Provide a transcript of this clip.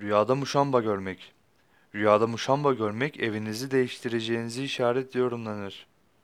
Rüyada muşamba görmek. Rüyada muşamba görmek evinizi değiştireceğinizi işaret yorumlanır.